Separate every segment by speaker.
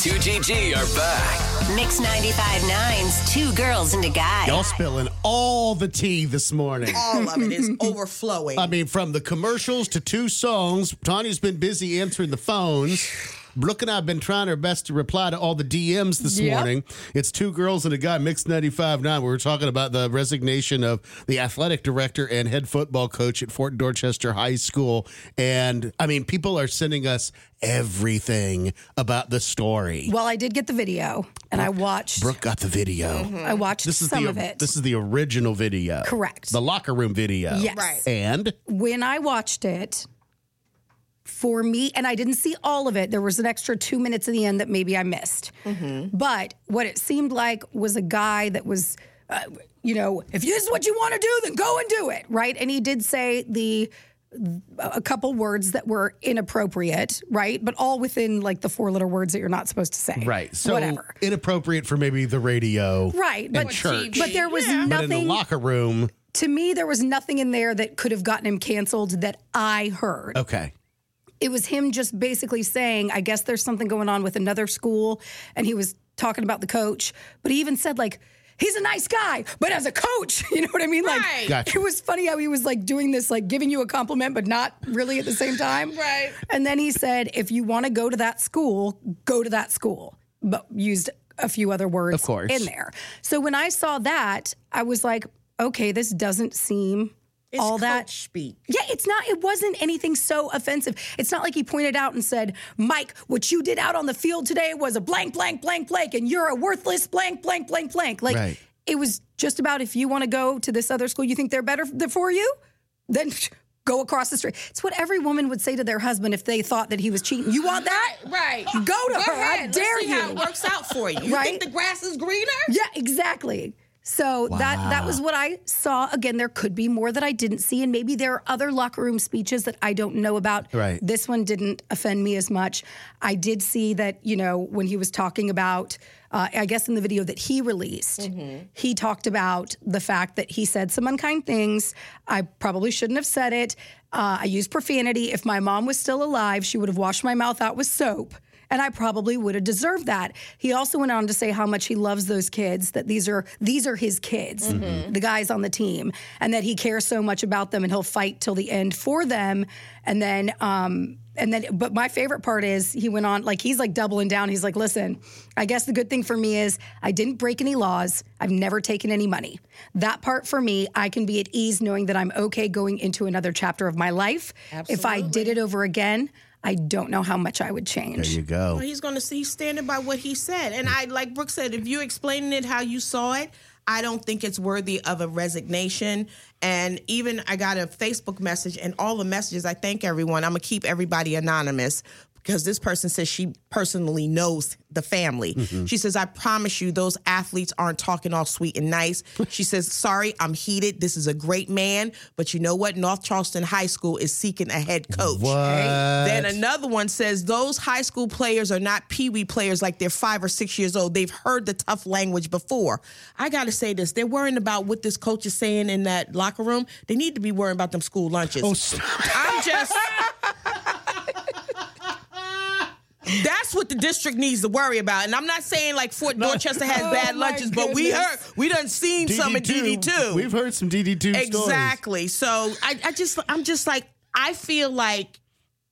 Speaker 1: 2GG are back.
Speaker 2: Mix 95.9's Two Girls and a Guy.
Speaker 3: Y'all spilling all the tea this morning.
Speaker 4: All of it is overflowing.
Speaker 3: I mean, from the commercials to two songs, Tanya's been busy answering the phones. Brooke and I have been trying our best to reply to all the DMs this
Speaker 5: Yep.
Speaker 3: morning. It's two girls and a guy, Mix 95.9. We were talking about the resignation of the athletic director and head football coach at Fort Dorchester High School. And I mean, people are sending us everything about the story.
Speaker 5: Well, I did get the video, and I watched.
Speaker 3: Brooke got the video. Mm-hmm.
Speaker 5: I watched
Speaker 3: This is
Speaker 5: some
Speaker 3: the
Speaker 5: of it.
Speaker 3: this is the original video.
Speaker 5: Correct.
Speaker 3: The locker room video.
Speaker 5: Yes.
Speaker 4: Right.
Speaker 3: And
Speaker 5: when I watched it, for me, and I didn't see all of it, there was an extra two minutes at the end that maybe I missed. But what it seemed like was a guy that was, uh, you know, if this is what you want to do, then go and do it, right? And he did say the a couple words that were inappropriate, right? But all within like the four letter words that you're not supposed to say.
Speaker 3: right. So
Speaker 5: whatever.
Speaker 3: inappropriate for maybe the radio.
Speaker 5: Right, but
Speaker 3: church.
Speaker 5: but there was
Speaker 3: But in the
Speaker 5: nothing
Speaker 3: locker room,
Speaker 5: to me. There was nothing in there that could have gotten him canceled that I heard.
Speaker 3: okay.
Speaker 5: It was him just basically saying, I guess there's something going on with another school. And he was talking about the coach, but he even said, like, he's a nice guy, but as a coach, you know what I mean? Like,
Speaker 4: Right.
Speaker 3: Gotcha.
Speaker 5: it was funny how he was like doing this, like giving you a compliment, but not really at the same time.
Speaker 4: Right.
Speaker 5: And then he said, if you want to go to that school, go to that school, but used a few other words
Speaker 3: Of course.
Speaker 5: in there. So when I saw that, I was like, okay, this doesn't seem
Speaker 4: It's
Speaker 5: all that
Speaker 4: speak.
Speaker 5: yeah, it's not, it wasn't anything so offensive. It's not like he pointed out and said, Mike, what you did out on the field today was a blank, blank, blank, blank, and you're a worthless blank, blank, blank, blank. Like,
Speaker 3: Right.
Speaker 5: it was just about if you want to go to this other school, you think they're better for you, then go across the street. It's what every woman would say to their husband if they thought that he was cheating. You want that?
Speaker 4: Right.
Speaker 5: Go to her. I dare
Speaker 4: Let's see
Speaker 5: you.
Speaker 4: how it works out for you. You
Speaker 5: Right?
Speaker 4: think the grass is greener?
Speaker 5: Yeah, exactly. So that that was what I saw. Again, there could be more that I didn't see, and maybe there are other locker room speeches that I don't know about.
Speaker 3: Right.
Speaker 5: This one didn't offend me as much. I did see that you know when he was talking about, uh, I guess in the video that he released, he talked about the fact that he said some unkind things. I probably shouldn't have said it. Uh, I used profanity. If my mom was still alive, she would have washed my mouth out with soap and I probably would have deserved that. He also went on to say how much he loves those kids, that these are these are his kids, the guys on the team, and that he cares so much about them and he'll fight till the end for them. And then um and then but my favorite part is he went on like he's like doubling down. He's like, "Listen, I guess the good thing for me is I didn't break any laws. I've never taken any money. That part for me, I can be at ease knowing that I'm okay going into another chapter of my life. If I did it over again, I don't know how much I would change.
Speaker 3: There you go.
Speaker 4: Well, he's going to see he's standing by what he said. And I, like Brooke said, if you're explaining it how you saw it, I don't think it's worthy of a resignation. And even I got a Facebook message, and all the messages, I thank everyone. I'm going to keep everybody anonymous because this person says she personally knows the family. Mm-hmm. She says, I promise you, those athletes aren't talking all sweet and nice. She says, Sorry, I'm heated. This is a great man. But you know what? North Charleston High School is seeking a head coach.
Speaker 3: What?
Speaker 4: Then another one says those high school players are not pee wee players like they're five or six years old. They've heard the tough language before. I got to say this: they're worrying about what this coach is saying in that locker room. They need to be worrying about them school lunches.
Speaker 3: Oh.
Speaker 4: I'm just. That's what the district needs to worry about, and I'm not saying like Fort Dorchester has
Speaker 5: Oh,
Speaker 4: bad lunches, but we heard we done seen some in DD two.
Speaker 3: We've heard some DD2 stories.
Speaker 4: Exactly. So I, I just I'm just like I feel like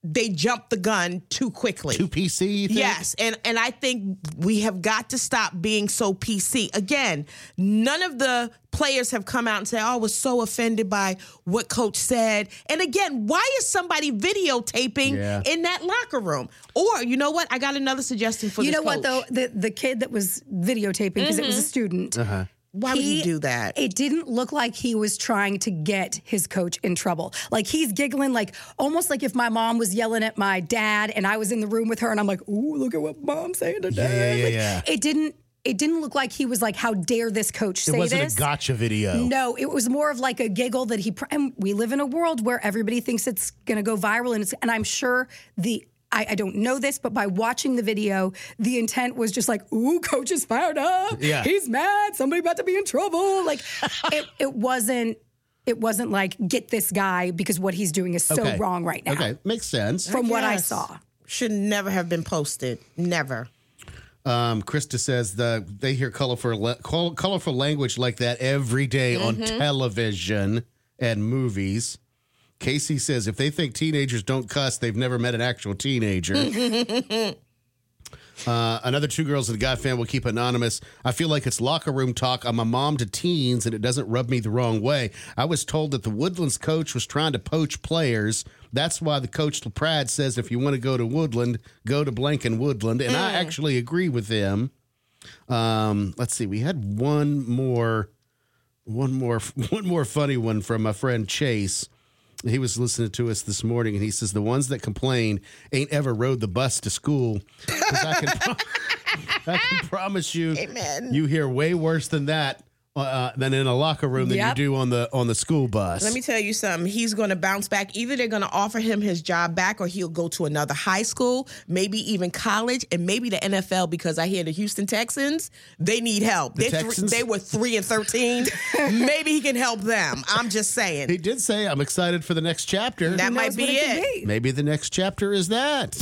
Speaker 4: they jumped the gun too quickly.
Speaker 3: Too PC, you think?
Speaker 4: Yes, and and I think we have got to stop being so PC. Again, none of the players have come out and said, "Oh, I was so offended by what coach said." And again, why is somebody videotaping
Speaker 3: Yeah.
Speaker 4: in that locker room? Or you know what? I got another suggestion for
Speaker 5: You
Speaker 4: this
Speaker 5: know what though? The the kid that was videotaping because it was a mm-hmm. student. Uh-huh.
Speaker 4: Why would he do that?
Speaker 5: It didn't look like he was trying to get his coach in trouble. Like he's giggling, like almost like if my mom was yelling at my dad and I was in the room with her and I'm like, "Ooh, look at what mom's saying to dad."
Speaker 3: yeah, yeah,
Speaker 5: Like,
Speaker 3: yeah.
Speaker 5: It didn't. It didn't look like he was like, "How dare this coach say this?"
Speaker 3: It wasn't
Speaker 5: this?"
Speaker 3: a gotcha video.
Speaker 5: No, it was more of like a giggle that he. pr- And we live in a world where everybody thinks it's going to go viral, and it's. And I'm sure the. I, I don't know this, but by watching the video, the intent was just like, "Ooh, coach is fired up.
Speaker 3: Yeah.
Speaker 5: he's mad. Somebody about to be in trouble." Like, it. It wasn't. It wasn't like get this guy because what he's doing is so
Speaker 3: Okay.
Speaker 5: wrong right now.
Speaker 3: Okay, makes sense.
Speaker 5: From what I saw.
Speaker 4: Should never have been posted. Never.
Speaker 3: Um, Krista says the they hear colorful colorful language like that every day on television and movies. Casey says if they think teenagers don't cuss, they've never met an actual teenager. Uh, another two girls and a guy fan will keep anonymous. I feel like it's locker room talk. I'm a mom to teens, and it doesn't rub me the wrong way. I was told that the Woodlands coach was trying to poach players. That's why the coach Pratt says if you want to go to Woodland, go to Blanken Woodland, and I actually agree with him. Um, let's see, we had one more, one more, one more funny one from my friend Chase. He was listening to us this morning, and he says the ones that complain ain't ever rode the bus to school. I can, pro- I can promise you,
Speaker 4: Amen.
Speaker 3: you hear way worse than that uh, than in a locker room than you do on the on the school bus.
Speaker 4: Let me tell you something. He's going to bounce back. Either they're going to offer him his job back, or he'll go to another high school, maybe even college, and maybe the NFL. Because I hear the Houston Texans they need help.
Speaker 3: The
Speaker 4: They thr-
Speaker 3: Texans?
Speaker 4: they were three and thirteen. maybe he can help them. I'm just saying
Speaker 3: he did say, "I'm excited for the next chapter."
Speaker 4: that might be
Speaker 5: what
Speaker 4: it.
Speaker 5: be?
Speaker 3: Maybe the next chapter is that.